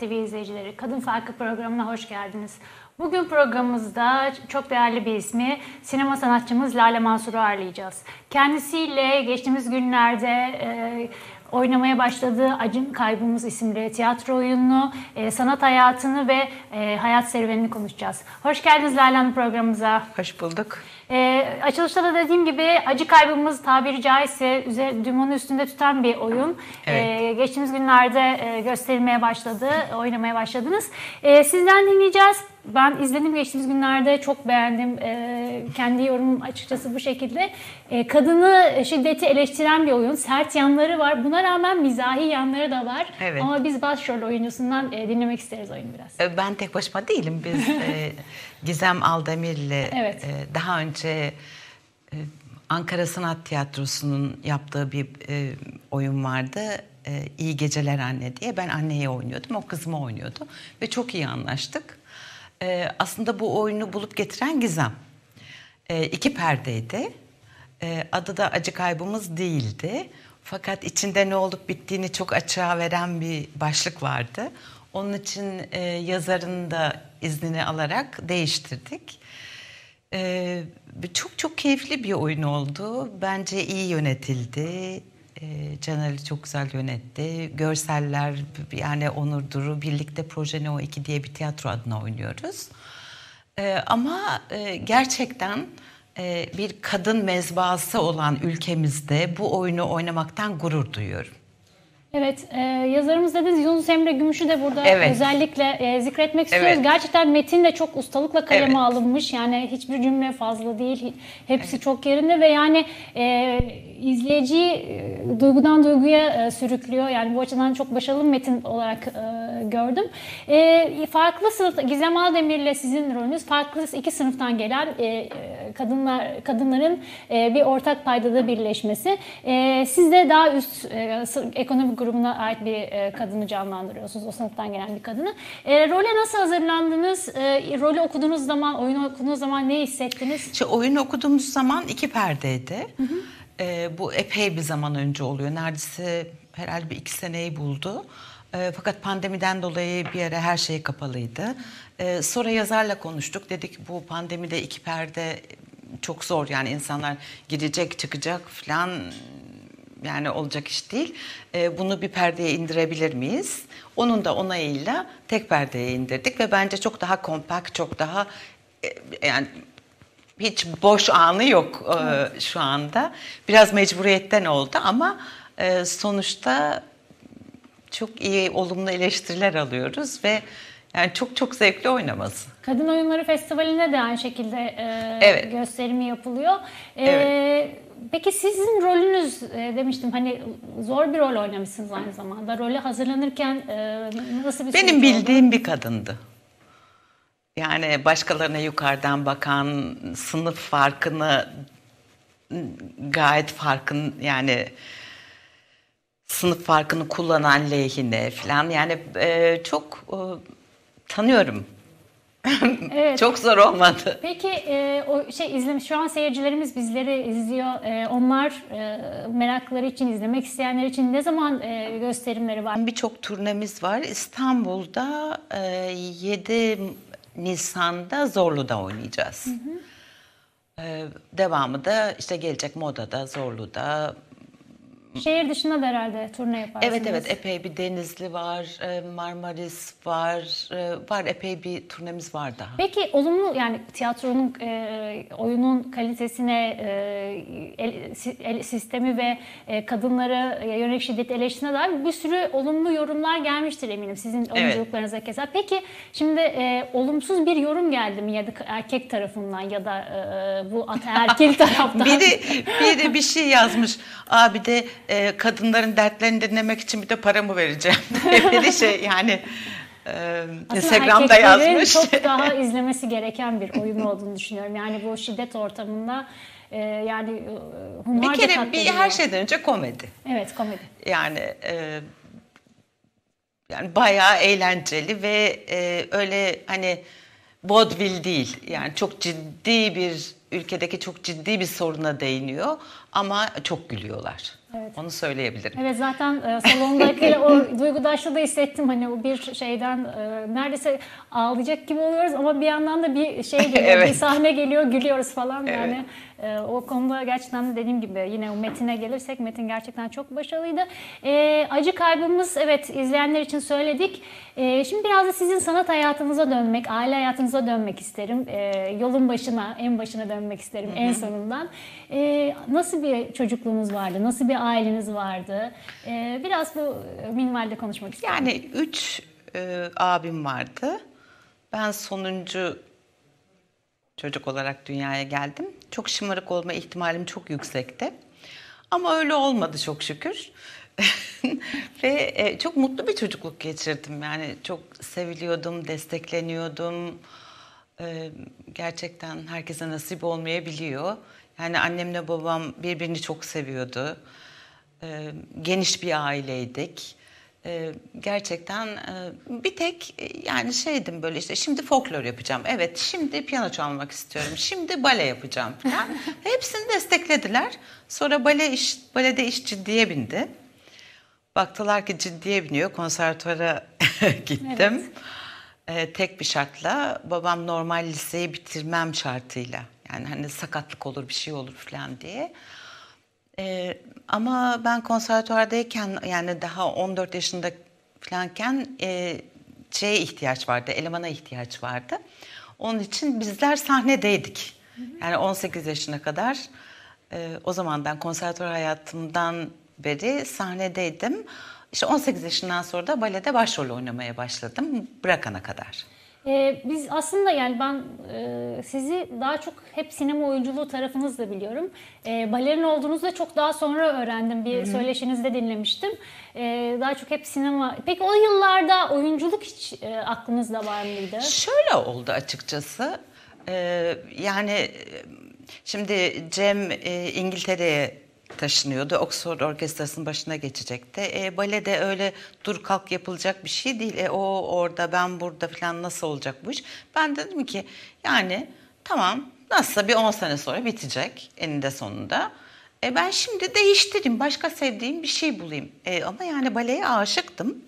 TV izleyicileri. Kadın Farkı programına hoş geldiniz. Bugün programımızda çok değerli bir ismi sinema sanatçımız Lale Mansur'u ağırlayacağız. Kendisiyle geçtiğimiz günlerde e, oynamaya başladığı Acın Kaybımız isimli tiyatro oyununu, e, sanat hayatını ve e, hayat serüvenini konuşacağız. Hoş geldiniz Lale Hanım programımıza. Hoş bulduk. E, açılışta da dediğim gibi acı kaybımız tabiri caizse dümonu üstünde tutan bir oyun. Evet. E, geçtiğimiz günlerde e, gösterilmeye başladı, oynamaya başladınız. E, sizden dinleyeceğiz. Ben izledim geçtiğimiz günlerde çok beğendim. E, kendi yorumum açıkçası bu şekilde. E, kadını şiddeti eleştiren bir oyun. Sert yanları var. Buna rağmen mizahi yanları da var. Evet. Ama biz başrol oyuncusundan e, dinlemek isteriz oyunu biraz. Ee, Ben tek başıma değilim. Biz e, Gizem Aldemir'le Evet. e, daha önce e, Ankara Sanat Tiyatrosu'nun yaptığı bir e, oyun vardı. E, İyi Geceler Anne diye. Ben anneyi oynuyordum, o kızımı oynuyordu. Ve çok iyi anlaştık. E, aslında bu oyunu bulup getiren Gizem. E, iki perdeydi. E, adı da Acı Kaybımız değildi. Fakat içinde ne olup bittiğini çok açığa veren bir başlık vardı. Onun için e, yazarın da iznini alarak değiştirdik. E, çok çok keyifli bir oyun oldu. Bence iyi yönetildi. E, Can Ali çok güzel yönetti. Görseller yani Onur Duru birlikte Proje Neo 2 diye bir tiyatro adına oynuyoruz. Ee, ama e, gerçekten e, bir kadın mezbahası olan ülkemizde bu oyunu oynamaktan gurur duyuyorum. Evet, e, yazarımız dediniz Yunus Emre Gümüş'ü de burada Evet. özellikle e, zikretmek istiyoruz. Evet. Gerçekten metin de çok ustalıkla kaleme Evet. alınmış. Yani hiçbir cümle fazla değil. Hepsi çok yerinde ve yani e, izleyiciyi e, duygudan duyguya e, sürüklüyor. Yani bu açıdan çok başarılı bir metin olarak e, gördüm. E, farklı sınıf, Gizem Aldemir'le sizin rolünüz farklı iki sınıftan gelen e, e, kadınlar kadınların e, bir ortak paydada birleşmesi. E, siz de daha üst e, ekonomik grubuna ait bir e, kadını canlandırıyorsunuz. O sınıftan gelen bir kadını. E, role nasıl hazırlandınız? E, rolü okuduğunuz zaman, oyunu okuduğunuz zaman ne hissettiniz? İşte oyunu okuduğumuz zaman iki perdeydi. Ee, bu epey bir zaman önce oluyor. Neredeyse herhalde bir iki seneyi buldu. Ee, fakat pandemiden dolayı bir ara her şey kapalıydı. Ee, sonra yazarla konuştuk. Dedik bu pandemide iki perde çok zor. Yani insanlar gidecek çıkacak falan yani olacak iş değil. Ee, bunu bir perdeye indirebilir miyiz? Onun da onayıyla tek perdeye indirdik ve bence çok daha kompakt, çok daha e, yani hiç boş anı yok e, şu anda. Biraz mecburiyetten oldu ama e, sonuçta çok iyi olumlu eleştiriler alıyoruz ve yani çok çok zevkli oynaması. Kadın Oyunları Festivali'nde de aynı şekilde e, Evet. gösterimi yapılıyor. E, Evet. Peki sizin rolünüz e, demiştim hani zor bir rol oynamışsınız aynı zamanda. Role hazırlanırken e, nasıl bir Benim süreç oldu? bildiğim bir kadındı. Yani başkalarına yukarıdan bakan, sınıf farkını gayet farkın yani sınıf farkını kullanan lehine falan yani e, çok e, tanıyorum. Evet. Çok zor olmadı. Peki e, o şey izlemiş şu an seyircilerimiz bizleri izliyor. E, onlar e, merakları için izlemek isteyenler için ne zaman e, gösterimleri var? Birçok turnemiz var. İstanbul'da e, 7 Nisan'da Zorlu'da oynayacağız. E, devamı da işte gelecek Moda'da, Zorlu'da. Şehir dışında da herhalde turne yaparsınız. Evet evet epey bir Denizli var, e, Marmaris var, e, var epey bir turnemiz var daha. Peki olumlu yani tiyatronun e, oyunun kalitesine, e, el- si- el- sistemi ve e, kadınlara yönelik şiddet eleştirine dair bir sürü olumlu yorumlar gelmiştir eminim sizin oyunculuklarınıza keza. Peki şimdi e, olumsuz bir yorum geldi mi ya da erkek tarafından ya da e, bu ataerkil taraftan? Biri, biri bir şey yazmış. Abi de e, kadınların dertlerini dinlemek için bir de para mı vereceğim? diye bir şey yani e, Instagram'da yazmış. çok daha izlemesi gereken bir oyun olduğunu düşünüyorum. Yani bu şiddet ortamında e, yani e, bir kere bir her şeyden önce komedi. Evet komedi. Yani e, yani bayağı eğlenceli ve e, öyle hani vaudeville değil. Yani çok ciddi bir ülkedeki çok ciddi bir soruna değiniyor ama çok gülüyorlar. Evet. Onu söyleyebilirim. Evet zaten e, salondaki o duygudaşlığı da hissettim. Hani o bir şeyden e, neredeyse ağlayacak gibi oluyoruz ama bir yandan da bir şey geliyor, evet. bir sahne geliyor, gülüyoruz falan. Evet. Yani e, o konuda gerçekten dediğim gibi yine o metine gelirsek metin gerçekten çok başarılıydı. E, acı kaybımız evet izleyenler için söyledik. E, şimdi biraz da sizin sanat hayatınıza dönmek, aile hayatınıza dönmek isterim. E, yolun başına, en başına dönmek isterim Hı-hı. en sonundan. E, nasıl bir çocukluğunuz vardı? Nasıl bir aileniz vardı? E, biraz bu minvalde konuşmak istiyorum. Yani üç e, abim vardı. Ben sonuncu çocuk olarak dünyaya geldim. Çok şımarık olma ihtimalim çok yüksekti. Ama öyle olmadı çok şükür. Ve e, çok mutlu bir çocukluk geçirdim. Yani çok seviliyordum, destekleniyordum. Gerçekten herkese nasip olmayabiliyor. Yani annemle babam birbirini çok seviyordu. Geniş bir aileydik. Gerçekten bir tek e, yani şeydim böyle işte şimdi folklor yapacağım. Evet şimdi piyano çalmak istiyorum. Şimdi bale yapacağım falan. Hepsini desteklediler. Sonra bale iş, balede iş ciddiye bindi. Baktılar ki ciddiye biniyor. Konservatuara gittim. Evet. E, tek bir şartla babam normal liseyi bitirmem şartıyla. Yani hani sakatlık olur bir şey olur falan diye. Ee, ama ben konservatuvardayken yani daha 14 yaşında falanken e, şeye ihtiyaç vardı, elemana ihtiyaç vardı. Onun için bizler sahnedeydik. Yani 18 yaşına kadar e, o zamandan konservatuvar hayatımdan beri sahnedeydim. İşte 18 yaşından sonra da balede başrol oynamaya başladım bırakana kadar. Ee, biz aslında yani ben e, sizi daha çok hep sinema oyunculuğu tarafınızda biliyorum. E, balerin olduğunuzu da çok daha sonra öğrendim. Bir Hı-hı. söyleşinizde dinlemiştim. E, daha çok hep sinema. Peki o yıllarda oyunculuk hiç e, aklınızda var mıydı? Şöyle oldu açıkçası. E, yani şimdi Cem e, İngiltere'ye taşınıyordu. Oxford Orkestrası'nın başına geçecekti. E, balede öyle dur kalk yapılacak bir şey değil. E, o orada ben burada falan nasıl olacak bu iş? Ben dedim ki yani tamam nasılsa bir 10 sene sonra bitecek eninde sonunda. E, ben şimdi değiştireyim başka sevdiğim bir şey bulayım. E, ama yani baleye aşıktım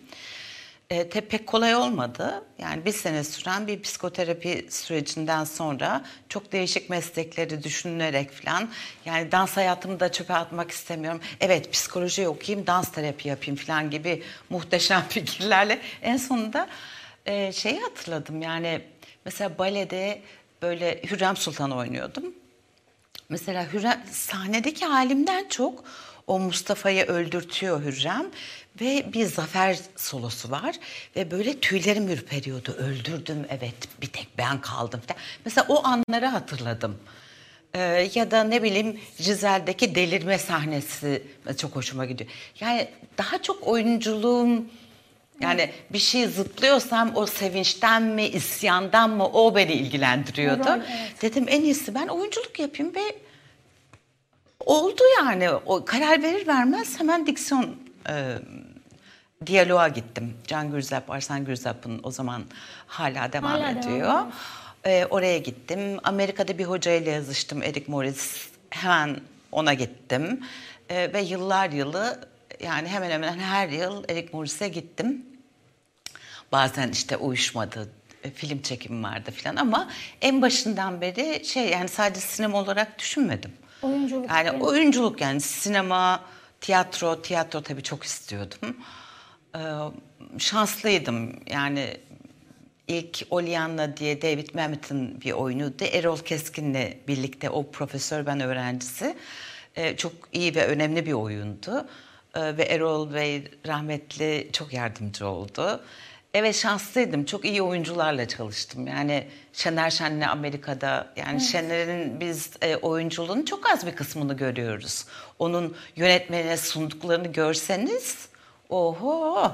e, pek kolay olmadı. Yani bir sene süren bir psikoterapi sürecinden sonra çok değişik meslekleri düşünülerek falan yani dans hayatımı da çöpe atmak istemiyorum. Evet psikoloji okuyayım, dans terapi yapayım falan gibi muhteşem fikirlerle en sonunda e, şeyi hatırladım yani mesela balede böyle Hürrem Sultan oynuyordum. Mesela Hürrem sahnedeki halimden çok o Mustafa'yı öldürtüyor Hürrem ve bir zafer solosu var ve böyle tüylerim ürperiyordu. Öldürdüm evet bir tek ben kaldım. Mesela o anları hatırladım. Ee, ya da ne bileyim Rizel'deki delirme sahnesi çok hoşuma gidiyor. Yani daha çok oyunculuğum yani bir şey zıplıyorsam o sevinçten mi, isyandan mı o beni ilgilendiriyordu. Evet, evet. Dedim en iyisi ben oyunculuk yapayım ve oldu yani. O karar verir vermez hemen diksiyon e, diyaloğa gittim. Can Gürzap, Arsan Gürzap'ın o zaman hala devam hala ediyor. Devam e, oraya gittim. Amerika'da bir hocayla yazıştım, Eric Morris. Hemen ona gittim. E, ve yıllar yılı yani hemen hemen her yıl Eric Morris'e gittim. Bazen işte uyuşmadı, e, film çekimi vardı falan ama en başından beri şey yani sadece sinema olarak düşünmedim. Oyunculuk. Yani oyunculuk yani sinema, tiyatro, tiyatro tabii çok istiyordum. Ee, şanslıydım yani ilk Olianna diye David Mamet'in bir oyunuydu. Erol Keskin'le birlikte o profesör ben öğrencisi. Ee, çok iyi ve önemli bir oyundu. Ee, ve Erol Bey rahmetli çok yardımcı oldu. Evet şanslıydım. Çok iyi oyuncularla çalıştım. Yani Şener Şen'le Amerika'da yani evet. Şener'in biz e, oyunculuğun çok az bir kısmını görüyoruz. Onun yönetmene sunduklarını görseniz oho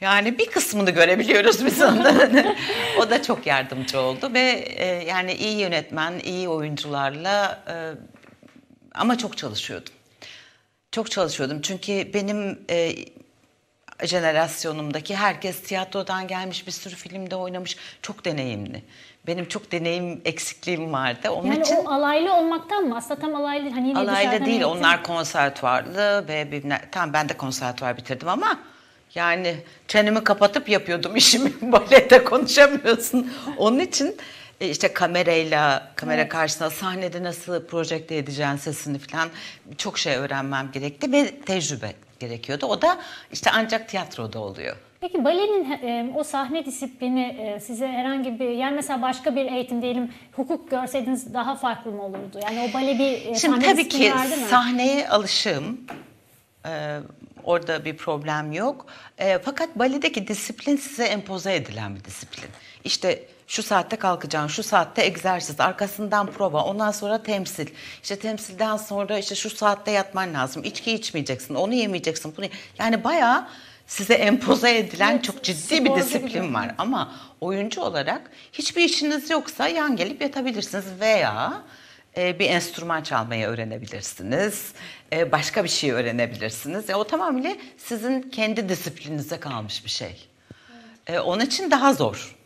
yani bir kısmını görebiliyoruz biz onların. o da çok yardımcı oldu ve e, yani iyi yönetmen, iyi oyuncularla e, ama çok çalışıyordum. Çok çalışıyordum çünkü benim e, jenerasyonumdaki herkes tiyatrodan gelmiş bir sürü filmde oynamış. Çok deneyimli. Benim çok deneyim eksikliğim vardı. Onun Yani için o alaylı olmaktan mı? Aslında tam alaylı hani yine alaylı değil. eğitim- Onlar konservatuvarlı ve bilmem, tamam ben de konservatuvar bitirdim ama yani çenemi kapatıp yapıyordum işimi. Balede konuşamıyorsun. Onun için işte kamerayla, kamera Evet. karşısında sahnede nasıl projekte edeceğin sesini falan çok şey öğrenmem gerekti ve tecrübe gerekiyordu. O da işte ancak tiyatroda oluyor. Peki balenin e, o sahne disiplini e, size herhangi bir yani mesela başka bir eğitim diyelim hukuk görseydiniz daha farklı mı olurdu? Yani o bale bir e, Şimdi tabii ki sahneye alışığım. Ee, orada bir problem yok. Ee, fakat baledeki disiplin size empoze edilen bir disiplin. İşte şu saatte kalkacaksın, şu saatte egzersiz, arkasından prova, ondan sonra temsil. İşte temsilden sonra işte şu saatte yatman lazım. İçki içmeyeceksin, onu yemeyeceksin. Bunu yani bayağı size empoze edilen Evet, çok ciddi bir disiplin gibi. var. Ama oyuncu olarak hiçbir işiniz yoksa yan gelip yatabilirsiniz veya e, bir enstrüman çalmayı öğrenebilirsiniz. e, başka bir şey öğrenebilirsiniz. E, o tamamıyla sizin kendi disiplininize kalmış bir şey. Onun için daha zor.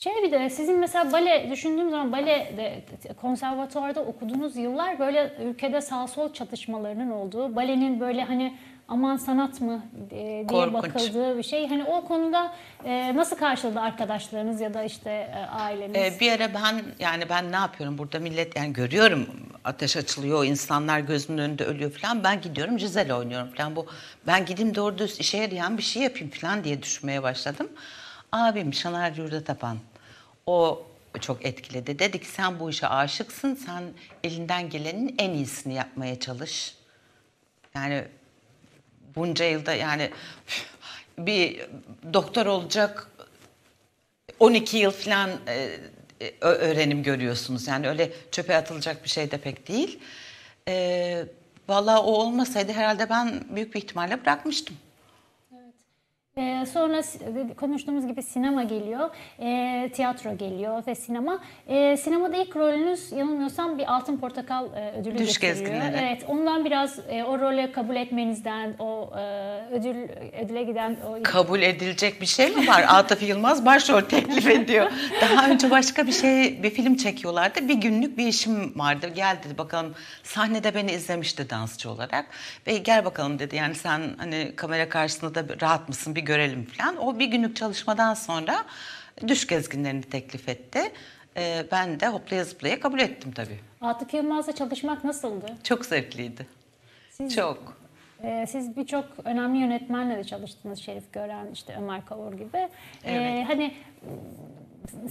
Şey bir de sizin mesela bale düşündüğüm zaman bale de konservatuvarda okuduğunuz yıllar böyle ülkede sağ sol çatışmalarının olduğu, balenin böyle hani aman sanat mı e, diye Korkunç. bakıldığı bir şey. Hani o konuda e, nasıl karşıladı arkadaşlarınız ya da işte e, aileniz? E, bir ara ben yani ben ne yapıyorum burada millet yani görüyorum ateş açılıyor insanlar gözümün önünde ölüyor falan ben gidiyorum Cizel oynuyorum falan bu ben gideyim doğru düz işe yarayan bir şey yapayım falan diye düşünmeye başladım. Abim Şanar Yurda Tapan o çok etkiledi. Dedi ki sen bu işe aşıksın sen elinden gelenin en iyisini yapmaya çalış. Yani bunca yılda yani bir doktor olacak 12 yıl falan e, e, öğrenim görüyorsunuz. Yani öyle çöpe atılacak bir şey de pek değil. E, Vallahi o olmasaydı herhalde ben büyük bir ihtimalle bırakmıştım. Ee, sonra si- konuştuğumuz gibi sinema geliyor, ee, tiyatro geliyor ve sinema. Ee, sinemada ilk rolünüz yanılmıyorsam bir Altın Portakal e, ödülü Düş getiriyor. Evet, ondan biraz e, o role kabul etmenizden, o e, ödül ödüle giden o Kabul edilecek bir şey mi var? Atıf Yılmaz başrol teklif ediyor. Daha önce başka bir şey, bir film çekiyorlardı. Bir günlük bir işim vardı. Gel dedi bakalım sahnede beni izlemişti dansçı olarak. Ve gel bakalım dedi yani sen hani kamera karşısında da rahat mısın bir görelim falan. O bir günlük çalışmadan sonra düş gezginlerini teklif etti. Ee, ben de hoplaya zıplaya kabul ettim tabii. Atıf Yılmaz'la çalışmak nasıldı? Çok zevkliydi. Siz, Çok. e, siz birçok önemli yönetmenle de çalıştınız. Şerif Gören, işte Ömer Kavur gibi. E, Evet. hani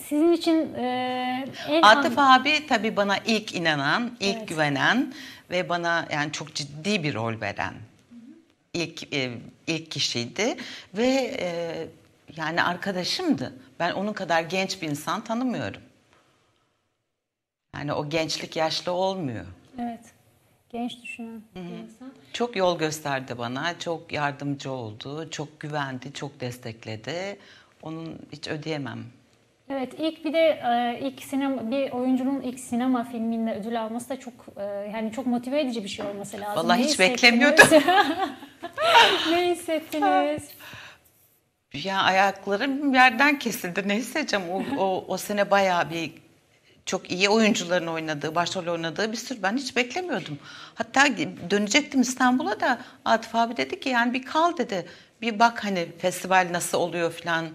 sizin için e, en Atıf abi tabii bana ilk inanan, ilk Evet. güvenen ve bana yani çok ciddi bir rol veren ilk e, ilk kişiydi ve e, yani arkadaşımdı. Ben onun kadar genç bir insan tanımıyorum. Yani o gençlik yaşlı olmuyor. Evet. Genç düşünen bir insan. Çok yol gösterdi bana, çok yardımcı oldu, çok güvendi, çok destekledi. Onun hiç ödeyemem. Evet ilk bir de e, ilk sinema bir oyuncunun ilk sinema filminde ödül alması da çok e, yani çok motive edici bir şey olması lazım. Vallahi Ne hiç beklemiyordum. ne hissettiniz? Ya ayaklarım yerden kesildi. Ne hissedeceğim? O, o, o sene bayağı bir çok iyi oyuncuların oynadığı, başrol oynadığı bir sürü. Ben hiç beklemiyordum. Hatta dönecektim İstanbul'a da Atıf abi dedi ki yani bir kal dedi. Bir bak hani festival nasıl oluyor falan.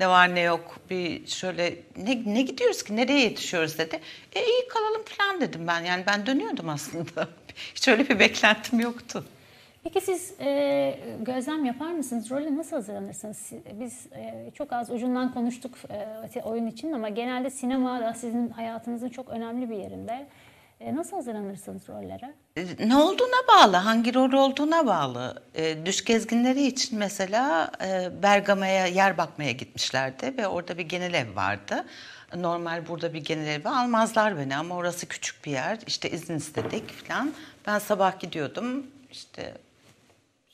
Ne var ne yok. Bir şöyle ne, ne gidiyoruz ki nereye yetişiyoruz dedi. E iyi kalalım falan dedim ben. Yani ben dönüyordum aslında. Hiç öyle bir beklentim yoktu. Peki siz e, gözlem yapar mısınız? Role nasıl hazırlanırsınız? Biz e, çok az ucundan konuştuk e, oyun için ama genelde sinema da sizin hayatınızın çok önemli bir yerinde. E, nasıl hazırlanırsınız rollere? E, Ne olduğuna bağlı, hangi rol olduğuna bağlı. E, düş gezginleri için mesela e, Bergama'ya yer bakmaya gitmişlerdi ve orada bir genel ev vardı. Normal burada bir genel evi almazlar beni ama orası küçük bir yer. İşte izin istedik falan. Ben sabah gidiyordum işte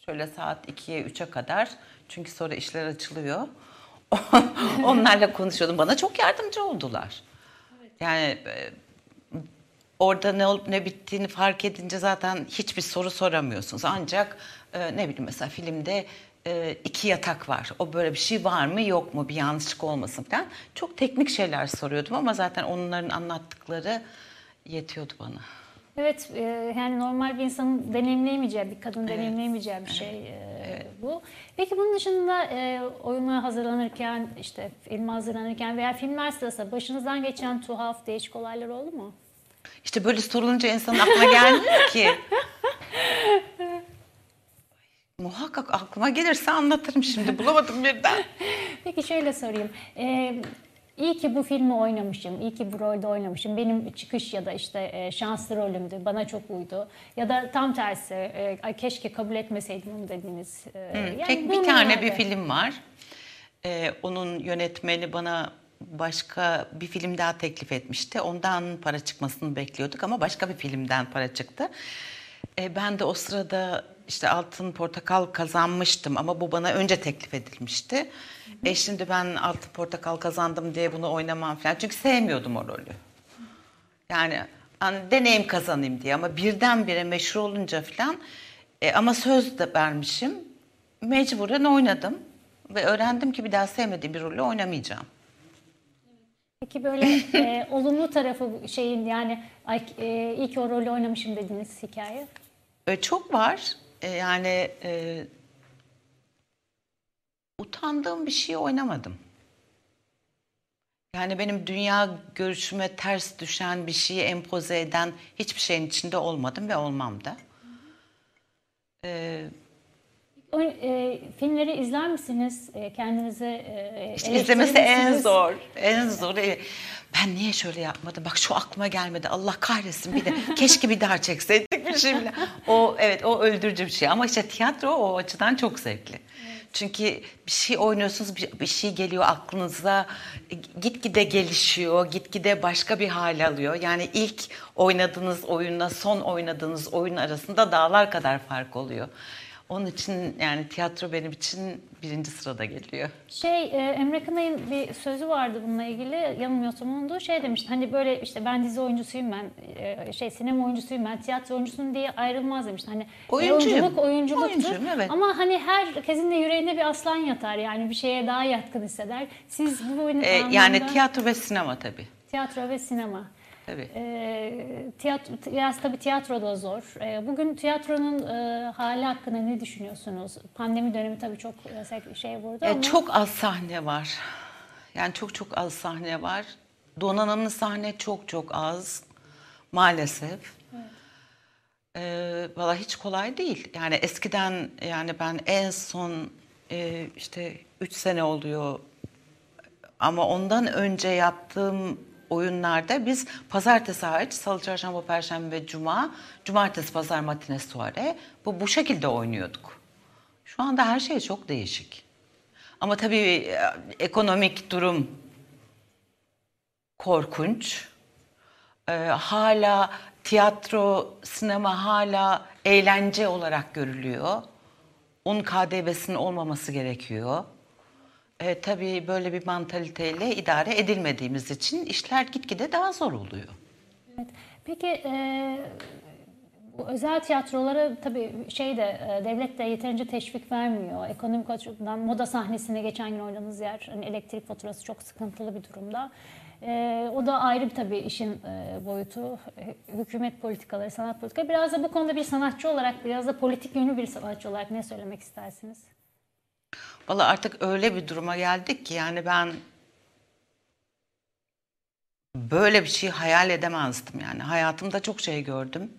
şöyle saat 2'ye 3'e kadar. Çünkü sonra işler açılıyor. Onlarla konuşuyordum. Bana çok yardımcı oldular. Yani e, orada ne olup ne bittiğini fark edince zaten hiçbir soru soramıyorsunuz. Ancak e, ne bileyim mesela filmde e, iki yatak var. O böyle bir şey var mı yok mu bir yanlışlık olmasın falan. Çok teknik şeyler soruyordum ama zaten onların anlattıkları yetiyordu bana. Evet, e, yani normal bir insanın deneyimleyemeyeceği, bir kadın deneyimleyemeyeceği bir şey e, bu. Peki bunun dışında e, oyuna hazırlanırken, işte filme hazırlanırken veya filmler sırasında başınızdan geçen tuhaf, değişik olaylar oldu mu? İşte böyle sorulunca insanın aklına gelmiyor ki. Muhakkak aklıma gelirse anlatırım şimdi. Bulamadım birden. Peki şöyle sorayım. Ee, iyi ki bu filmi oynamışım, iyi ki bu rolde oynamışım. Benim çıkış ya da işte e, şanslı rolümdü, bana çok uydu. Ya da tam tersi, e, ay keşke kabul etmeseydim onu dediğiniz. e, yani Tek bir tane nerede? bir film var. Ee, onun yönetmeni bana başka bir film daha teklif etmişti. Ondan para çıkmasını bekliyorduk ama başka bir filmden para çıktı. Ee, ben de o sırada işte Altın Portakal kazanmıştım ama bu bana önce teklif edilmişti. E şimdi ben Altın Portakal kazandım diye bunu oynamam falan. Çünkü sevmiyordum o rolü. Yani hani deneyim kazanayım diye ama birdenbire meşhur olunca falan e, ama söz de vermişim. Mecburen oynadım ve öğrendim ki bir daha sevmediğim bir rolü oynamayacağım. Peki böyle e, olumlu tarafı şeyin yani ay, e, iyi ki o rolü oynamışım dediğiniz hikaye. E, çok var. E, yani e, utandığım bir şey oynamadım. Yani benim dünya görüşüme ters düşen bir şeyi empoze eden hiçbir şeyin içinde olmadım ve olmam da. E, O, e, filmleri izler misiniz? E, kendinize e, İşte izlemesi en zor. En zor. E, Ben niye şöyle yapmadım? Bak şu aklıma gelmedi. Allah kahretsin bir de. Keşke bir daha çekseydik bir şey bile. O evet o öldürücü bir şey. Ama işte tiyatro o açıdan çok zevkli. Çünkü bir şey oynuyorsunuz, bir, bir şey geliyor aklınıza, e, gitgide gelişiyor, gitgide başka bir hal alıyor. Yani ilk oynadığınız oyunla son oynadığınız oyun arasında dağlar kadar fark oluyor. Onun için yani tiyatro benim için birinci sırada geliyor. Şey e, Emre Kınay'ın bir sözü vardı bununla ilgili yanılmıyorsam onu şey demişti hani böyle işte ben dizi oyuncusuyum ben e, şey sinema oyuncusuyum ben tiyatro oyuncusuyum diye ayrılmaz demişti. Hani Oyuncuyum. oyunculuk oyunculuktur Oyuncuyum, evet. ama hani herkesin de yüreğinde bir aslan yatar yani bir şeye daha yatkın hisseder. Siz bu oyunun Ee, anlamda yani tiyatro ve sinema tabii. tiyatro ve sinema. Tabii. E, tiyatro, biraz tabii tiyatro da zor. E, bugün tiyatronun e, hali hakkında ne düşünüyorsunuz? Pandemi dönemi tabii çok e, şey vurdu E, ama. çok az sahne var. Yani çok çok az sahne var. Donanımlı sahne çok çok az. Maalesef. Ee, Valla hiç kolay değil. Yani eskiden yani ben en son e, işte 3 sene oluyor ama ondan önce yaptığım oyunlarda biz pazartesi hariç salı, çarşamba, perşembe ve cuma, cumartesi, pazar, matine, soare bu bu şekilde oynuyorduk. Şu anda her şey çok değişik. Ama tabii e, ekonomik durum korkunç. Ee, hala tiyatro, sinema hala eğlence olarak görülüyor. Onun KDV'sinin olmaması gerekiyor. E, tabii böyle bir mantaliteyle idare edilmediğimiz için işler gitgide daha zor oluyor. Evet. Peki e, bu özel tiyatrolara tabii şey de e, devlet de yeterince teşvik vermiyor. Ekonomik açıdan moda sahnesine geçen gün oynadığınız yer hani elektrik faturası çok sıkıntılı bir durumda. E, o da ayrı bir tabii işin e, boyutu. Hükümet politikaları, sanat politikaları. Biraz da bu konuda bir sanatçı olarak, biraz da politik yönlü bir sanatçı olarak ne söylemek istersiniz? Valla artık öyle bir duruma geldik ki yani ben böyle bir şey hayal edemezdim yani. Hayatımda çok şey gördüm.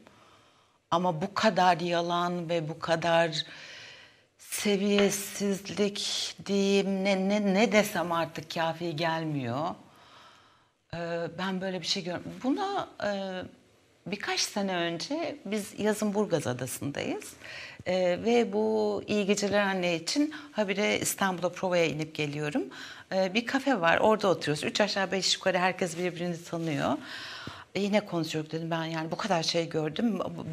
Ama bu kadar yalan ve bu kadar seviyesizlik diyeyim ne, ne, ne desem artık kafi gelmiyor. Ee, ben böyle bir şey görmedim. Buna e, birkaç sene önce biz yazın Burgaz Adası'ndayız. Ee, ve bu iyi geceler anne için habire İstanbul'a provaya inip geliyorum. Ee, bir kafe var orada oturuyoruz. Üç aşağı beş yukarı herkes birbirini tanıyor. E, yine konuşuyoruz dedim ben yani bu kadar şey gördüm bu,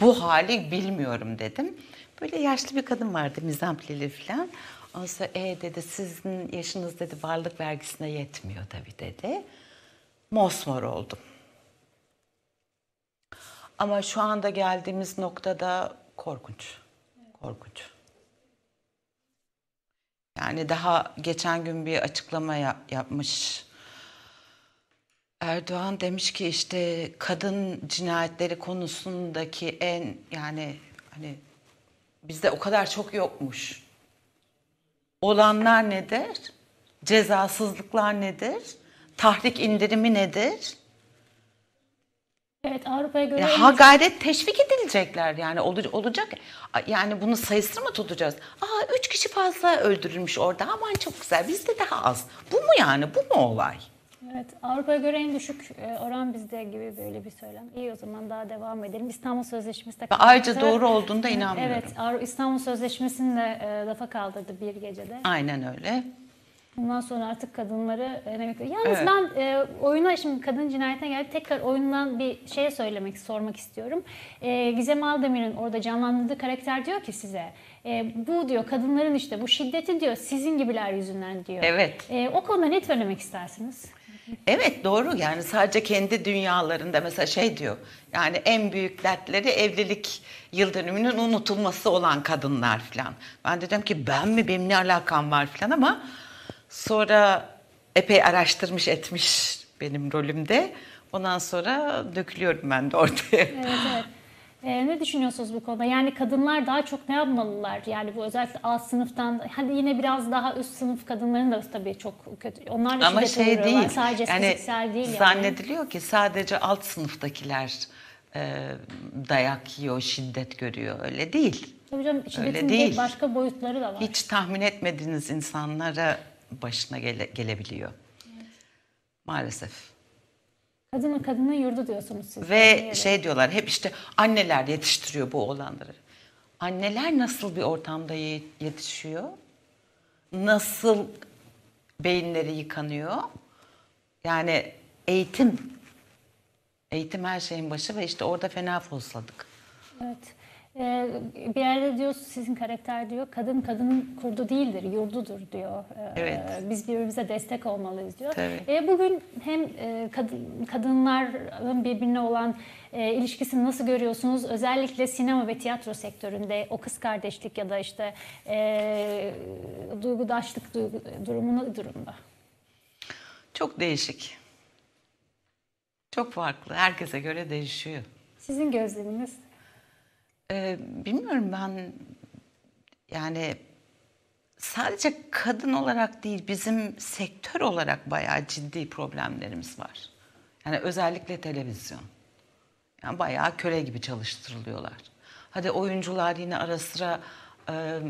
bu- hali bilmiyorum dedim. Böyle yaşlı bir kadın vardı mizampleli falan. Ondan sonra e dedi sizin yaşınız dedi varlık vergisine yetmiyor tabii dedi. Mosmor oldum. Ama şu anda geldiğimiz noktada korkunç. Korkunç. Yani daha geçen gün bir açıklama yap- yapmış. Erdoğan demiş ki işte kadın cinayetleri konusundaki en yani hani bizde o kadar çok yokmuş. Olanlar nedir? Cezasızlıklar nedir? Tahrik indirimi nedir? Evet Avrupa'ya göre ha gayret teşvik edilecekler yani ol- olacak. Yani bunu sayısını mı tutacağız? Aa üç kişi fazla öldürülmüş orada aman çok güzel bizde daha az. Bu mu yani bu mu olay? Evet, Avrupa'ya göre en düşük e, oran bizde gibi böyle bir söylem. İyi o zaman daha devam edelim. İstanbul Sözleşmesi de ayrıca doğru olduğunda inanmıyorum. Evet, İstanbul Sözleşmesi'ni de e, lafa kaldırdı bir gecede. Aynen öyle. Bundan sonra artık kadınları e, demek Yalnız Evet. ben e, oyuna şimdi kadın cinayetine geldik. Tekrar oyundan bir şey söylemek, sormak istiyorum. E, Gizem Aldemir'in orada canlandırdığı karakter diyor ki size e, bu diyor kadınların işte bu şiddeti diyor sizin gibiler yüzünden diyor. Evet. E, o konuda ne söylemek istersiniz? Evet doğru yani sadece kendi dünyalarında mesela şey diyor yani en büyük dertleri evlilik yıl dönümünün unutulması olan kadınlar falan. Ben dedim ki ben mi benim ne alakam var falan ama sonra epey araştırmış etmiş benim rolümde. Ondan sonra dökülüyorum ben de ortaya. Evet evet. Ee, ne düşünüyorsunuz bu konuda? Yani kadınlar daha çok ne yapmalılar? Yani bu özellikle alt sınıftan, hadi yine biraz daha üst sınıf kadınların da tabii çok kötü. Onlar da Ama şey değil. Sadece yani fiziksel değil yani. zannediliyor ki sadece alt sınıftakiler e, dayak yiyor, şiddet görüyor. Öyle değil. Tabii canım şiddetin de değil. başka boyutları da var. Hiç tahmin etmediğiniz insanlara başına gele- gelebiliyor. Maalesef. Kadının kadının yurdu diyorsunuz siz. Ve şey diyorlar hep işte anneler yetiştiriyor bu oğlanları. Anneler nasıl bir ortamda ye- yetişiyor? Nasıl beyinleri yıkanıyor? Yani eğitim. Eğitim her şeyin başı ve işte orada fena fosladık. Evet. Ee, bir yerde diyor sizin karakter diyor kadın kadının kurdu değildir yurdudur diyor. Ee, Evet. Biz birbirimize destek olmalıyız diyor. Tabii. Ee, bugün hem e, kadın, kadınların birbirine olan e, ilişkisini nasıl görüyorsunuz? Özellikle sinema ve tiyatro sektöründe o kız kardeşlik ya da işte e, duygudaşlık duygu, durumu ne durumda? Çok değişik. Çok farklı. Herkese göre değişiyor. Sizin gözleminiz? Bilmiyorum ben yani sadece kadın olarak değil bizim sektör olarak bayağı ciddi problemlerimiz var. Yani özellikle televizyon. Yani bayağı köle gibi çalıştırılıyorlar. Hadi oyuncular yine ara sıra e,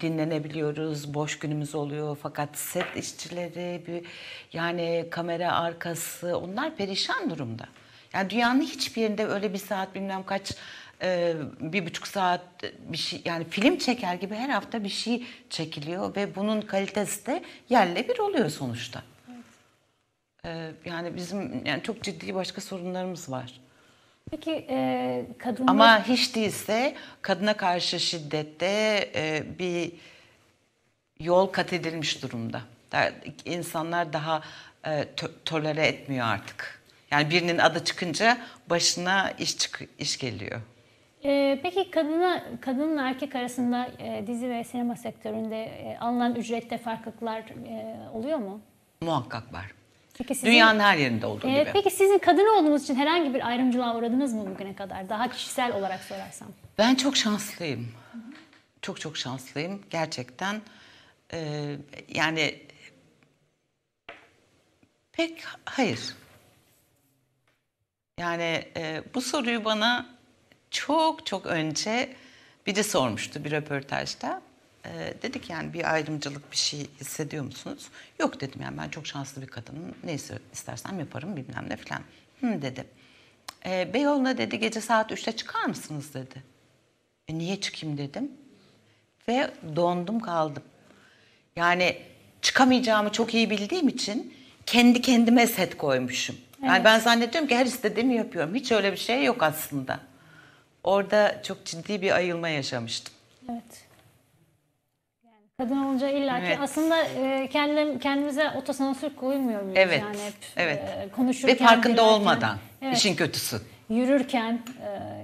dinlenebiliyoruz, boş günümüz oluyor. Fakat set işçileri, bir, yani kamera arkası onlar perişan durumda. Yani dünyanın hiçbir yerinde öyle bir saat bilmem kaç e, bir buçuk saat bir şey yani film çeker gibi her hafta bir şey çekiliyor ve bunun kalitesi de yerle bir oluyor sonuçta. E, yani bizim yani çok ciddi başka sorunlarımız var. Peki e, kadınlar... Ama hiç değilse kadına karşı şiddette e, bir yol kat edilmiş durumda. Da- İnsanlar daha e, to- tolere etmiyor artık. Yani birinin adı çıkınca başına iş çık iş geliyor. Ee, peki kadına kadınla erkek arasında e, dizi ve sinema sektöründe e, alınan ücrette farklılıklar e, oluyor mu? Muhakkak var. Peki sizin, Dünyanın her yerinde olduğu E, gibi. Peki sizin kadın olduğunuz için herhangi bir ayrımcılığa uğradınız mı bugüne kadar? Daha kişisel olarak sorarsam. Ben çok şanslıyım. Çok çok şanslıyım gerçekten. Ee, yani pek hayır. Yani e, bu soruyu bana çok çok önce biri sormuştu bir röportajda. Ee, dedik yani bir ayrımcılık bir şey hissediyor musunuz? Yok dedim yani ben çok şanslı bir kadınım. Neyse istersem yaparım bilmem ne falan. Hı dedi. Ee, Beyoğlu'na dedi gece saat 3'te çıkar mısınız dedi. E, niye çıkayım dedim. Ve dondum kaldım. Yani çıkamayacağımı çok iyi bildiğim için kendi kendime set koymuşum. Yani Evet. ben zannediyorum ki her istediğimi yapıyorum. Hiç öyle bir şey yok aslında. Orada çok ciddi bir ayılma yaşamıştım. Evet. Yani kadın olunca illa ki Evet. aslında e, kendim, kendimize otosansür koymuyor muyuz? Evet, Yani hep evet. e, konuşurken, Ve farkında dinlerken, olmadan. evet, işin kötüsü. yürürken, e,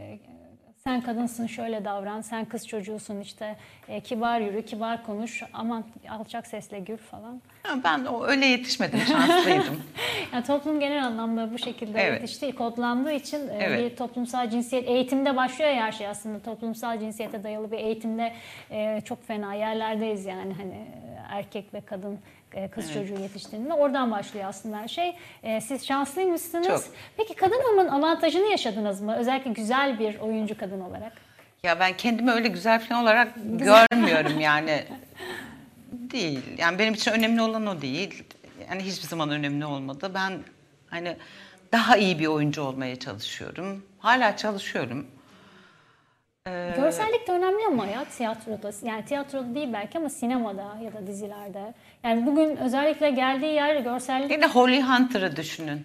Sen kadınsın şöyle davran, sen kız çocuğusun işte e, kibar yürü, kibar konuş, aman alçak sesle gür falan. Ha, Ben o öyle yetişmedim, şanslıydım. Yani toplum genel anlamda bu şekilde Evet. yetişti, kodlandığı için e, Evet. bir toplumsal cinsiyet eğitimde başlıyor ya her şey aslında. Toplumsal cinsiyete dayalı bir eğitimde e, çok fena yerlerdeyiz yani hani e, erkek ve kadın kız Evet. çocuğu yetiştiğinde oradan başlıyor aslında her şey. E, siz şanslıymışsınız. Çok. Peki kadın olmanın avantajını yaşadınız mı? Özellikle güzel bir oyuncu kadın olarak. Ya ben kendimi öyle güzel falan olarak görmüyorum yani. Değil. Yani benim için önemli olan o değil. Yani hiçbir zaman önemli olmadı. Ben hani daha iyi bir oyuncu olmaya çalışıyorum. Hala çalışıyorum. Ee, Görsellik de önemli ama ya tiyatroda. Yani tiyatroda değil belki ama sinemada ya da dizilerde. Yani bugün özellikle geldiği yer görsellik Yine Holly Hunter'ı düşünün.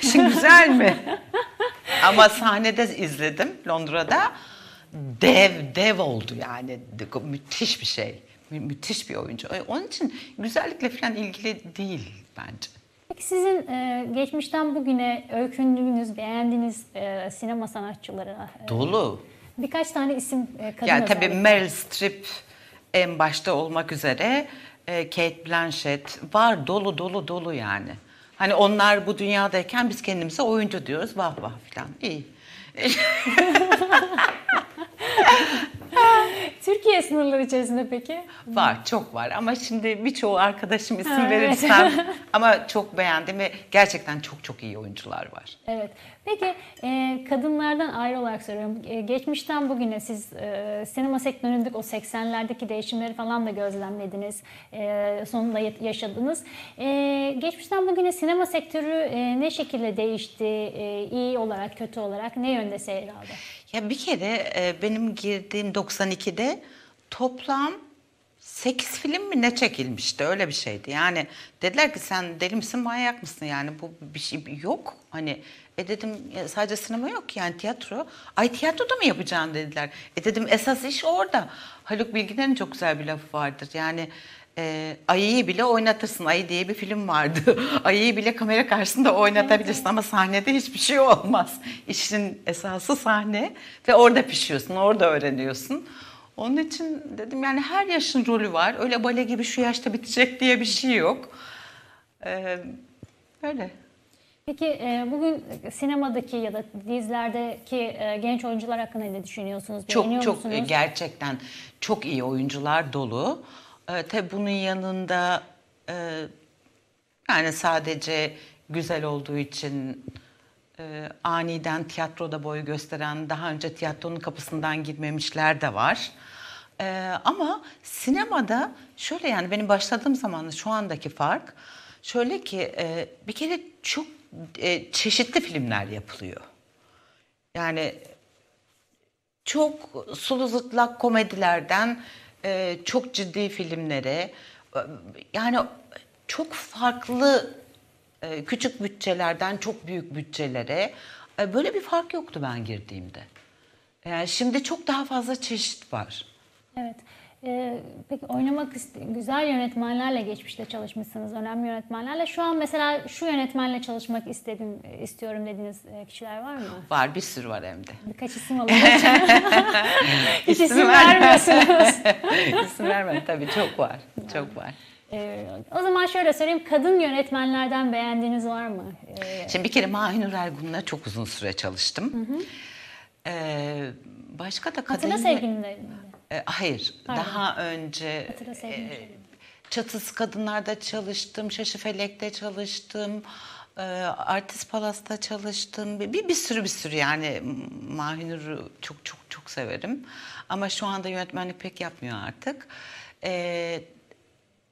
Şimdi güzel mi? Ama sahnede izledim Londra'da. Dev, dev oldu yani. Müthiş bir şey. Mü- Müthiş bir oyuncu. Onun için güzellikle falan ilgili değil bence. Peki sizin e, geçmişten bugüne öykündüğünüz, beğendiğiniz e, sinema sanatçıları e, Dolu. birkaç tane isim e, kadın Yani tabii. Meryl Streep en başta olmak üzere e, Kate Blanchett var dolu dolu dolu yani. Hani onlar bu dünyadayken biz kendimize oyuncu diyoruz vah vah falan iyi. Türkiye sınırları içerisinde peki? Var çok var ama şimdi birçoğu arkadaşım isim Ha, evet. verirsem ama çok beğendim ve gerçekten çok çok iyi oyuncular var. Evet. Peki e, kadınlardan ayrı olarak soruyorum. E, geçmişten bugüne siz e, sinema sektöründeki o 80'lerdeki değişimleri falan da gözlemlediniz. E, sonunda ya- yaşadınız. E, geçmişten bugüne sinema sektörü e, ne şekilde değişti? E, iyi olarak, kötü olarak ne yönde seyraldı? Ya bir kere e, benim girdiğim 92'de toplam 8 film mi ne çekilmişti öyle bir şeydi. Yani dediler ki sen deli misin manyak mısın yani bu bir şey yok. Hani e dedim "Ya sadece sinema yok ki yani tiyatro. Ay tiyatroda mı yapacaksın dediler. E dedim esas iş orada. Haluk Bilginer'in çok güzel bir lafı vardır. Yani e, Ayı'yı bile oynatırsın. Ayı diye bir film vardı. Ayı'yı bile kamera karşısında oynatabilirsin ama sahnede hiçbir şey olmaz. İşin esası sahne ve orada pişiyorsun, orada öğreniyorsun. Onun için dedim yani her yaşın rolü var. Öyle bale gibi şu yaşta bitecek diye bir şey yok. Ee, öyle. Peki e, bugün sinemadaki ya da dizilerdeki e, genç oyuncular hakkında ne düşünüyorsunuz? Çok Beğeniyor çok musunuz? e, gerçekten çok iyi oyuncular dolu. Ee, tabii bunun yanında e, yani sadece güzel olduğu için e, aniden tiyatroda boy gösteren, daha önce tiyatronun kapısından girmemişler de var. Ee, ama sinemada şöyle yani benim başladığım zamanla şu andaki fark şöyle ki e, bir kere çok e, çeşitli filmler yapılıyor. Yani çok sulu zıtlak komedilerden e, çok ciddi filmlere e, yani çok farklı e, küçük bütçelerden çok büyük bütçelere e, böyle bir fark yoktu ben girdiğimde. Yani şimdi çok daha fazla çeşit var. Evet. Ee, peki oynamak güzel yönetmenlerle geçmişte çalışmışsınız, önemli yönetmenlerle. Şu an mesela şu yönetmenle çalışmak istedim, istiyorum dediğiniz e, kişiler var mı? Var bir sürü var hem de. Birkaç isim alalım. Hiç İsim isim vermiyorsunuz. İsim verme tabii çok var. Çok var. Ee, o zaman şöyle söyleyeyim, kadın yönetmenlerden beğendiğiniz var mı? Ee, Şimdi bir kere Mahinur Ergun'la çok uzun süre çalıştım. Ee, başka da kadın... Hatırla sevgilimle. E, hayır, Pardon. daha önce e. Çatısı Kadınlar'da çalıştım, Şaşı Felek'te çalıştım, e, Artist Palas'ta çalıştım. Bir, bir, sürü bir sürü yani Mahinur'u çok çok çok severim. Ama şu anda yönetmenlik pek yapmıyor artık. E,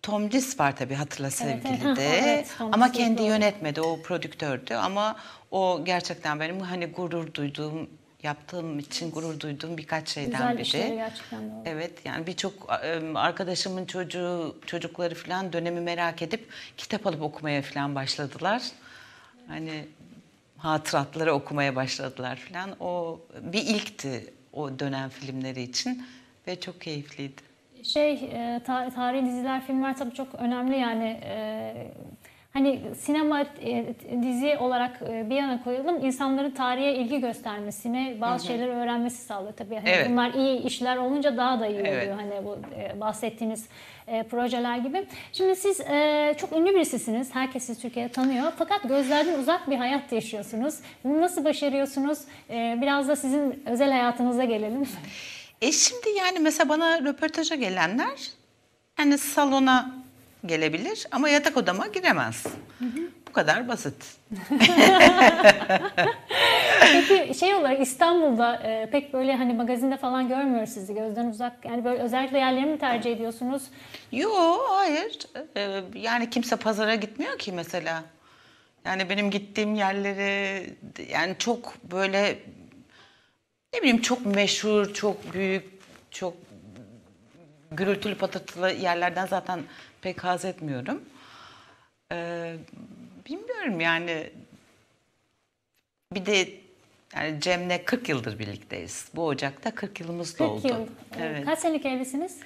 Tom Lis var tabii Hatırla evet. Sevgili'de. Evet, ama kendi doğru. yönetmedi, o prodüktördü. Ama o gerçekten benim hani gurur duyduğum, yaptığım için gurur duyduğum birkaç şeyden Güzel biri. işleri gerçekten doğru. Evet yani birçok arkadaşımın çocuğu çocukları falan dönemi merak edip kitap alıp okumaya falan başladılar. Hani hatıratları okumaya başladılar falan. O bir ilkti o dönem filmleri için ve çok keyifliydi. Şey, e, ta- tarihi diziler, filmler tabii çok önemli yani. E, hani sinema e, dizi olarak e, bir yana koyalım insanların tarihe ilgi göstermesine bazı şeyleri öğrenmesi sağlıyor tabii. Hani Evet. Bunlar iyi işler olunca daha da iyi Evet. oluyor hani bu e, bahsettiğiniz e, projeler gibi. Şimdi siz e, çok ünlü birisisiniz. Herkes sizi Türkiye'de tanıyor. Fakat gözlerden uzak bir hayat yaşıyorsunuz. Bunu nasıl başarıyorsunuz? E, biraz da sizin özel hayatınıza gelelim. E şimdi yani mesela bana röportaja gelenler yani salona gelebilir ama yatak odama giremez. Bu kadar basit. Peki şey olarak İstanbul'da e, pek böyle hani magazinde falan görmüyoruz sizi gözden uzak. Yani böyle özellikle yerleri mi tercih ediyorsunuz? Yo hayır. Ee, yani kimse pazara gitmiyor ki mesela. Yani benim gittiğim yerleri yani çok böyle ne bileyim çok meşhur, çok büyük, çok gürültülü patırtılı yerlerden zaten pek haz etmiyorum. Ee, bilmiyorum yani bir de yani Cem'le 40 yıldır birlikteyiz. Bu Ocak'ta 40 yılımız 40 doldu. yıl. E, Evet. Kaç senelik evlisiniz?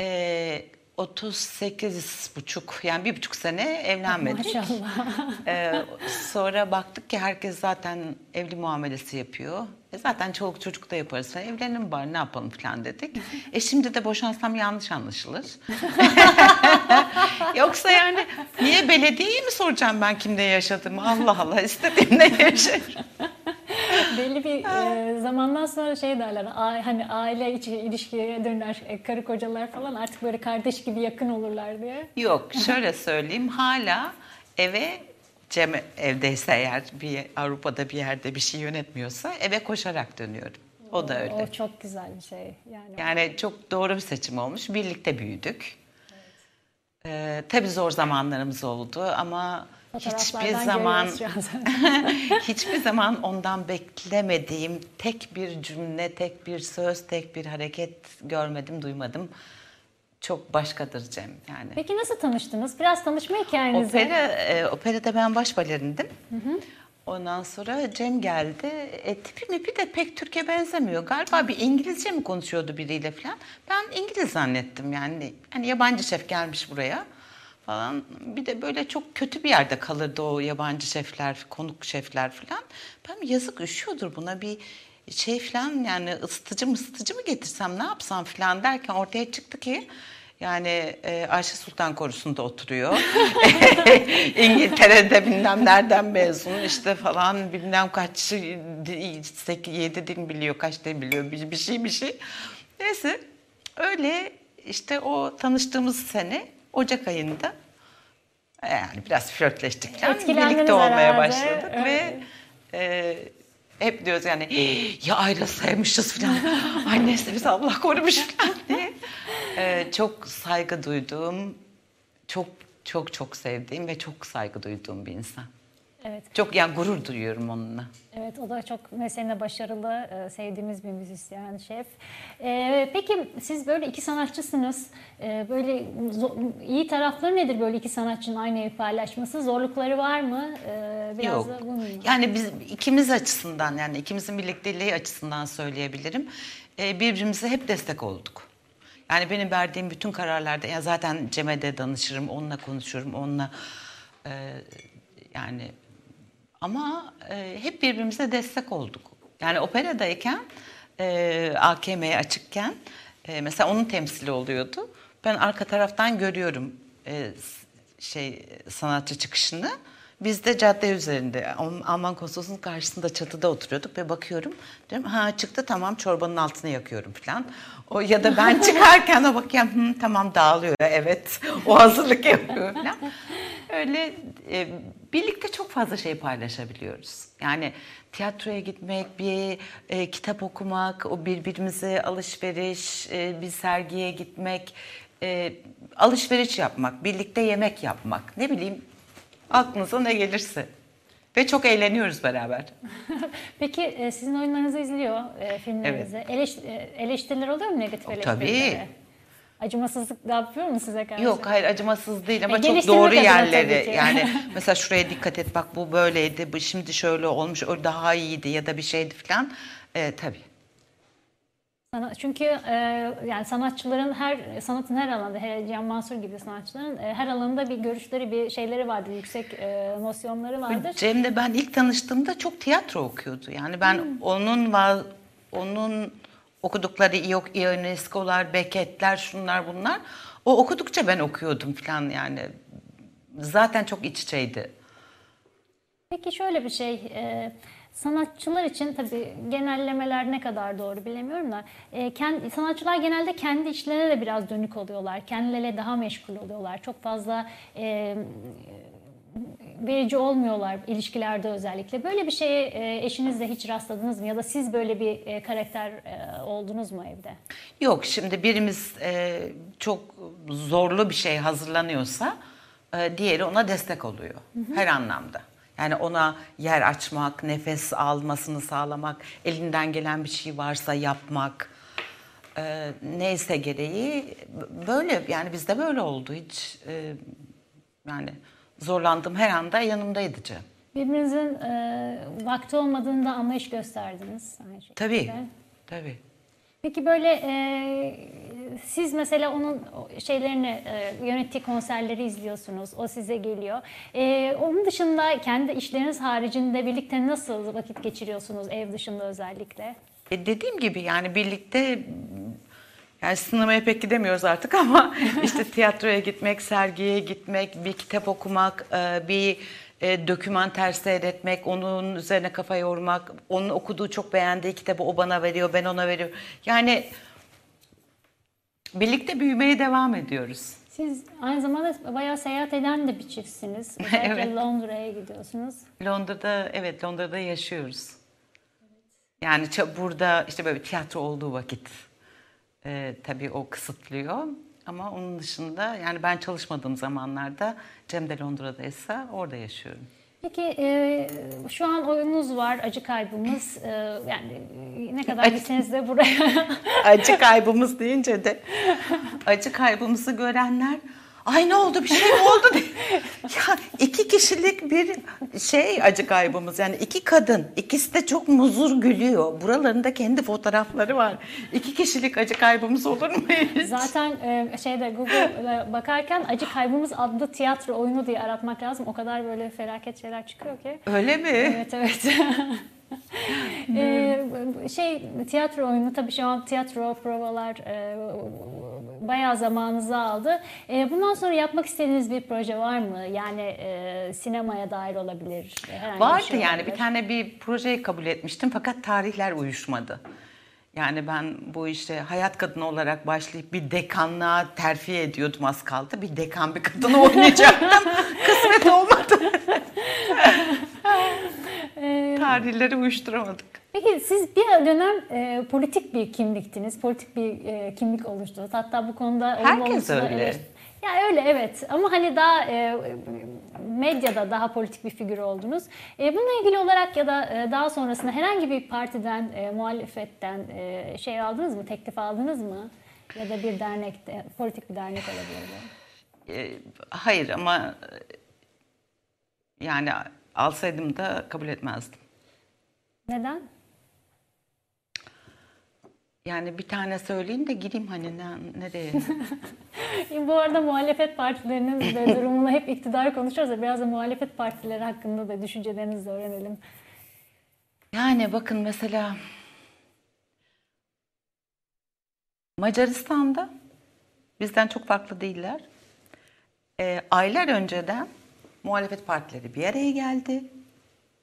Ee, 38 buçuk yani bir buçuk sene evlenmedik. Maşallah. Ee, sonra baktık ki herkes zaten evli muamelesi yapıyor. E zaten çoluk çocuk da yaparız. Evlenelim bari ne yapalım falan dedik. E şimdi de boşansam yanlış anlaşılır. Yoksa yani niye belediyeyi mi soracağım ben kimde yaşadığımı? Allah Allah istediğimde yaşarım. Belli bir e, zamandan sonra şey derler, a- hani aile içi ilişkiye döner, e, karı kocalar falan artık böyle kardeş gibi yakın olurlar diye. Yok şöyle söyleyeyim hala eve Cem evdeyse eğer bir Avrupa'da bir yerde bir şey yönetmiyorsa eve koşarak dönüyorum. O da öyle. O çok güzel bir şey. Yani, Yani çok doğru bir seçim olmuş. Birlikte büyüdük. Ee, tabii zor zamanlarımız oldu ama hiçbir zaman hiçbir zaman ondan beklemediğim tek bir cümle, tek bir söz, tek bir hareket görmedim, duymadım. Çok başkadır Cem yani. Peki nasıl tanıştınız? Biraz tanışma hikayenizi. Opera, e, operada ben baş balerindim. Ondan sonra Cem geldi. E, tipi mipi de pek Türkiye benzemiyor. Galiba bir İngilizce mi konuşuyordu biriyle falan. Ben İngiliz zannettim yani. Hani yabancı şef gelmiş buraya falan. Bir de böyle çok kötü bir yerde kalırdı o yabancı şefler, konuk şefler falan. Ben yazık üşüyordur buna bir şey falan yani ısıtıcı mı ısıtıcı mı getirsem ne yapsam falan derken ortaya çıktı ki yani e, Ayşe Sultan Korusu'nda oturuyor. İngiltere'de bilmem nereden mezun işte falan bilmem kaç di- yedi dil biliyor kaç dil biliyor bir, bir şey bir şey. Neyse öyle işte o tanıştığımız sene Ocak ayında yani biraz flörtleştik. Etkilendiniz Birlikte olmaya herhalde. başladık Evet. ve e, hep diyoruz yani ya ayrılsaymışız falan. Annesi bizi Allah korumuş falan diye. E, çok saygı duyduğum, çok çok çok sevdiğim ve çok saygı duyduğum bir insan. Evet. Çok yani gurur duyuyorum onunla. Evet o da çok mesleğinde başarılı, e, sevdiğimiz bir müzisyen, şef. E, peki siz böyle iki sanatçısınız. E, böyle iyi tarafları nedir böyle iki sanatçının aynı evi paylaşması? Zorlukları var mı? E, biraz Yok. da bunu. Yani biz ikimiz açısından yani ikimizin birlikteliği açısından söyleyebilirim. Ee, birbirimize hep destek olduk. Yani benim verdiğim bütün kararlarda ya zaten Cem'e de danışırım, onunla konuşurum, onunla e, yani ama e, hep birbirimize destek olduk. Yani operadayken e, AKM'ye açıkken e, mesela onun temsili oluyordu. Ben arka taraftan görüyorum e, şey sanatçı çıkışını. Biz de cadde üzerinde Alm- Alman konsolosunun karşısında çatıda oturuyorduk ve bakıyorum. Diyorum ha çıktı tamam çorbanın altını yakıyorum falan. O ya da ben çıkarken o bakıyorum "Hı, tamam dağılıyor evet o hazırlık yapıyor falan. Öyle e, birlikte çok fazla şey paylaşabiliyoruz. Yani tiyatroya gitmek, bir e, kitap okumak, o birbirimize alışveriş, e, bir sergiye gitmek, e, alışveriş yapmak, birlikte yemek yapmak, ne bileyim aklınıza ne gelirse. Ve çok eğleniyoruz beraber. Peki e, sizin oyunlarınızı izliyor, e, filmlerinizi. Eleş- e, eleştiriler oluyor mu negatif O, eleştiriler? tabii. Acımasızlık da yapıyor mu size karşı? Yok hayır acımasız değil ama E, çok doğru yerleri. Yani mesela şuraya dikkat et bak bu böyleydi, bu şimdi şöyle olmuş, o daha iyiydi ya da bir şeydi falan. E, tabii. Sana- Çünkü e, yani sanatçıların her sanatın her alanında, hele Can Mansur gibi sanatçıların e, her alanında bir görüşleri, bir şeyleri vardır, yüksek e, nosyonları vardır. Cem'le ben ilk tanıştığımda çok tiyatro okuyordu. Yani ben onun va- onun okudukları Ionesco'lar, Beckett'ler, şunlar bunlar. O okudukça ben okuyordum falan yani. Zaten çok iç içeydi. Peki şöyle bir şey, e, sanatçılar için tabii genellemeler ne kadar doğru bilemiyorum da e, kendi, sanatçılar genelde kendi işlerine de biraz dönük oluyorlar. Kendileriyle daha meşgul oluyorlar. Çok fazla e, verici olmuyorlar ilişkilerde özellikle. Böyle bir şeye e, eşinizle hiç rastladınız mı? Ya da siz böyle bir e, karakter e, oldunuz mu evde? Yok şimdi birimiz e, çok zorlu bir şey hazırlanıyorsa e, diğeri ona destek oluyor. Her anlamda. Yani ona yer açmak, nefes almasını sağlamak, elinden gelen bir şey varsa yapmak. e, neyse gereği böyle yani bizde böyle oldu hiç e, yani zorlandım her anda yanımdaydı Cem. Birbirinizin e, vakti olmadığında anlayış gösterdiniz. Aynı şekilde. Tabii, tabii. Peki böyle e, siz mesela onun şeylerini e, yönettiği konserleri izliyorsunuz. O size geliyor. E, onun dışında kendi işleriniz haricinde birlikte nasıl vakit geçiriyorsunuz ev dışında özellikle? E dediğim gibi yani birlikte yani sinemaya pek gidemiyoruz artık ama işte tiyatroya gitmek, sergiye gitmek, bir kitap okumak, e, bir e, dokümanter seyretmek, onun üzerine kafa yormak, onun okuduğu çok beğendiği kitabı o bana veriyor, ben ona veriyorum. Yani birlikte büyümeye devam ediyoruz. Siz aynı zamanda bayağı seyahat eden de bir çiftsiniz. Evet. Londra'ya gidiyorsunuz. Londra'da evet Londra'da yaşıyoruz. Yani ça- burada işte böyle tiyatro olduğu vakit e, tabii o kısıtlıyor. Ama onun dışında yani ben çalışmadığım zamanlarda Cem de Londra'daysa orada yaşıyorum. Peki e, şu an oyununuz var, acı kaybımız. E, yani e, ne kadar gitseniz de buraya Acı kaybımız deyince de acı kaybımızı görenler ay ne oldu bir şey mi oldu diye. Ya iki kişilik bir şey acı kaybımız yani iki kadın ikisi de çok muzur gülüyor. Buralarında kendi fotoğrafları var. İki kişilik acı kaybımız olur mu hiç? Zaten e, şeyde Google'a bakarken Acı Kaybımız adlı tiyatro oyunu diye aratmak lazım. O kadar böyle felaket şeyler çıkıyor ki. Öyle mi? Evet evet. E, şey tiyatro oyunu tabii şu an tiyatro provalar e, bayağı zamanınızı aldı. E, bundan sonra yapmak istediğiniz bir proje var mı? Yani e, sinemaya dair olabilir. Vardı şey yani olabilir. bir tane bir projeyi kabul etmiştim fakat tarihler uyuşmadı. Yani ben bu işte hayat kadını olarak başlayıp bir dekanlığa terfi ediyordum az kaldı. Bir dekan bir kadını oynayacaktım. Kısmet olmadı. Tarihleri uyuşturamadık. Peki siz bir dönem e, politik bir kimliktiniz, politik bir e, kimlik oluşturdunuz. Hatta bu konuda Herkes öyle. eleştir- Ya öyle evet ama hani daha e, medyada daha politik bir figür oldunuz. E, bununla ilgili olarak ya da e, daha sonrasında herhangi bir partiden, e, muhalefetten e, şey aldınız mı, teklif aldınız mı? Ya da bir dernekte, politik bir dernek olabilir bu. Ee, hayır ama e, yani alsaydım da kabul etmezdim. Neden? Yani bir tane söyleyeyim de gireyim hani ne, nereye? E, Bu arada muhalefet partilerinin de durumunu hep iktidar konuşuyoruz da biraz da muhalefet partileri hakkında da düşüncelerinizi öğrenelim. Yani bakın mesela Macaristan'da bizden çok farklı değiller. Ee, aylar önceden muhalefet partileri bir araya geldi.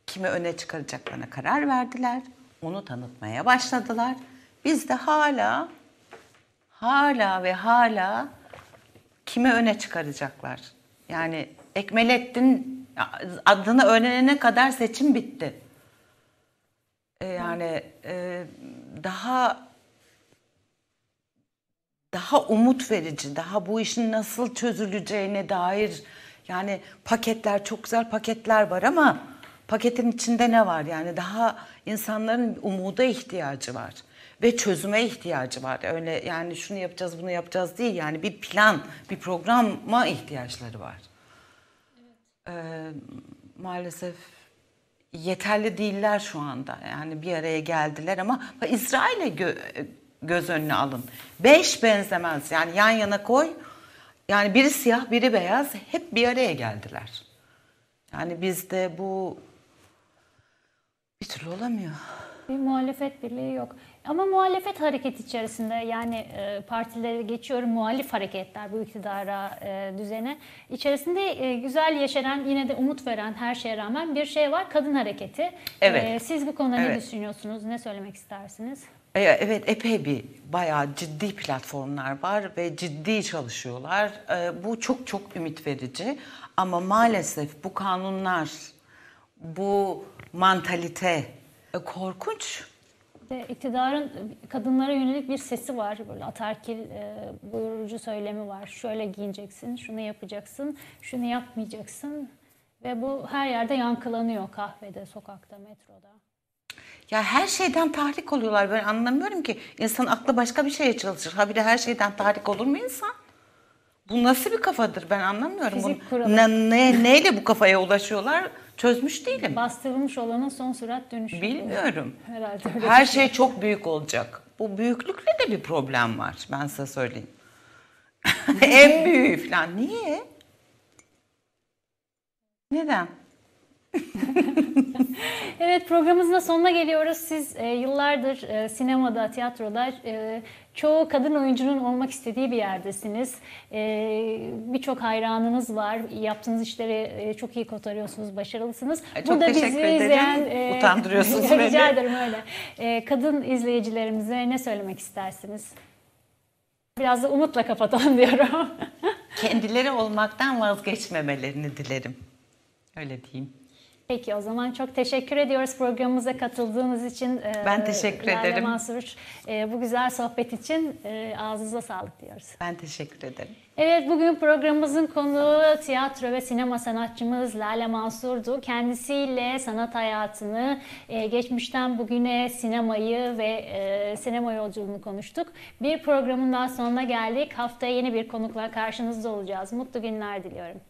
Kimi öne çıkaracaklarına karar verdiler. Onu tanıtmaya başladılar. Biz de hala hala ve hala kimi öne çıkaracaklar? Yani Ekmelettin adını öğrenene kadar seçim bitti. E, Yani e, daha daha umut verici, daha bu işin nasıl çözüleceğine dair yani paketler çok güzel paketler var ama paketin içinde ne var? Yani daha insanların umuda ihtiyacı var ve çözüme ihtiyacı var. Öyle yani şunu yapacağız, bunu yapacağız değil. Yani bir plan, bir programa ihtiyaçları var. Ee, maalesef yeterli değiller şu anda. Yani bir araya geldiler ama İsrail'e gö- göz önüne alın. Beş benzemez. Yani yan yana koy. Yani biri siyah, biri beyaz. Hep bir araya geldiler. Yani bizde bu bir türlü olamıyor. Bir muhalefet birliği yok. Ama muhalefet hareket içerisinde yani e, partileri geçiyorum muhalif hareketler bu iktidara e, düzene. İçerisinde e, güzel yeşeren yine de umut veren her şeye rağmen bir şey var kadın hareketi. Evet. E, siz bu konuda ne Evet. düşünüyorsunuz? Ne söylemek istersiniz? E, Evet epey bir bayağı ciddi platformlar var ve ciddi çalışıyorlar. E, Bu çok çok ümit verici ama maalesef bu kanunlar, bu mantalite e, korkunç. De iktidarın kadınlara yönelik bir sesi var. Böyle atarkil e, buyurucu söylemi var. Şöyle giyineceksin, şunu yapacaksın, şunu yapmayacaksın. Ve bu her yerde yankılanıyor kahvede, sokakta, metroda. Ya her şeyden tahrik oluyorlar. Ben anlamıyorum ki. İnsan aklı başka bir şeye çalışır. Ha bir de her şeyden tahrik olur mu insan? Bu nasıl bir kafadır ben anlamıyorum. Fizik Bunu- ne, ne- neyle bu kafaya ulaşıyorlar çözmüş değilim. Bastırılmış olanın son sürat dönüşü. Bilmiyorum. Herhalde öyle. Her şey çok büyük olacak. Bu büyüklükle de bir problem var. Ben size söyleyeyim. en büyüğü falan. Niye? Neden? Evet programımızın da sonuna geliyoruz. Siz e, yıllardır e, sinemada, tiyatroda e, çoğu kadın oyuncunun olmak istediği bir yerdesiniz. E, Birçok hayranınız var. Yaptığınız işleri e, çok iyi kotarıyorsunuz, başarılısınız. Ay, çok teşekkür ederim. Utandırıyorsunuz Rica beni. ederim öyle. E, kadın izleyicilerimize ne söylemek istersiniz? Biraz da umutla kapatalım diyorum. Kendileri olmaktan vazgeçmemelerini dilerim. Öyle diyeyim. Peki o zaman çok teşekkür ediyoruz programımıza katıldığınız için. Ee, Ben teşekkür Lale ederim. Mansur e, bu güzel sohbet için e, ağzınıza sağlık diyoruz. Ben teşekkür ederim. Evet bugün programımızın konuğu tiyatro ve sinema sanatçımız Lale Mansur'du. Kendisiyle sanat hayatını, e, geçmişten bugüne sinemayı ve e, sinema yolculuğunu konuştuk. Bir programın daha sonuna geldik. Haftaya yeni bir konukla karşınızda olacağız. Mutlu günler diliyorum.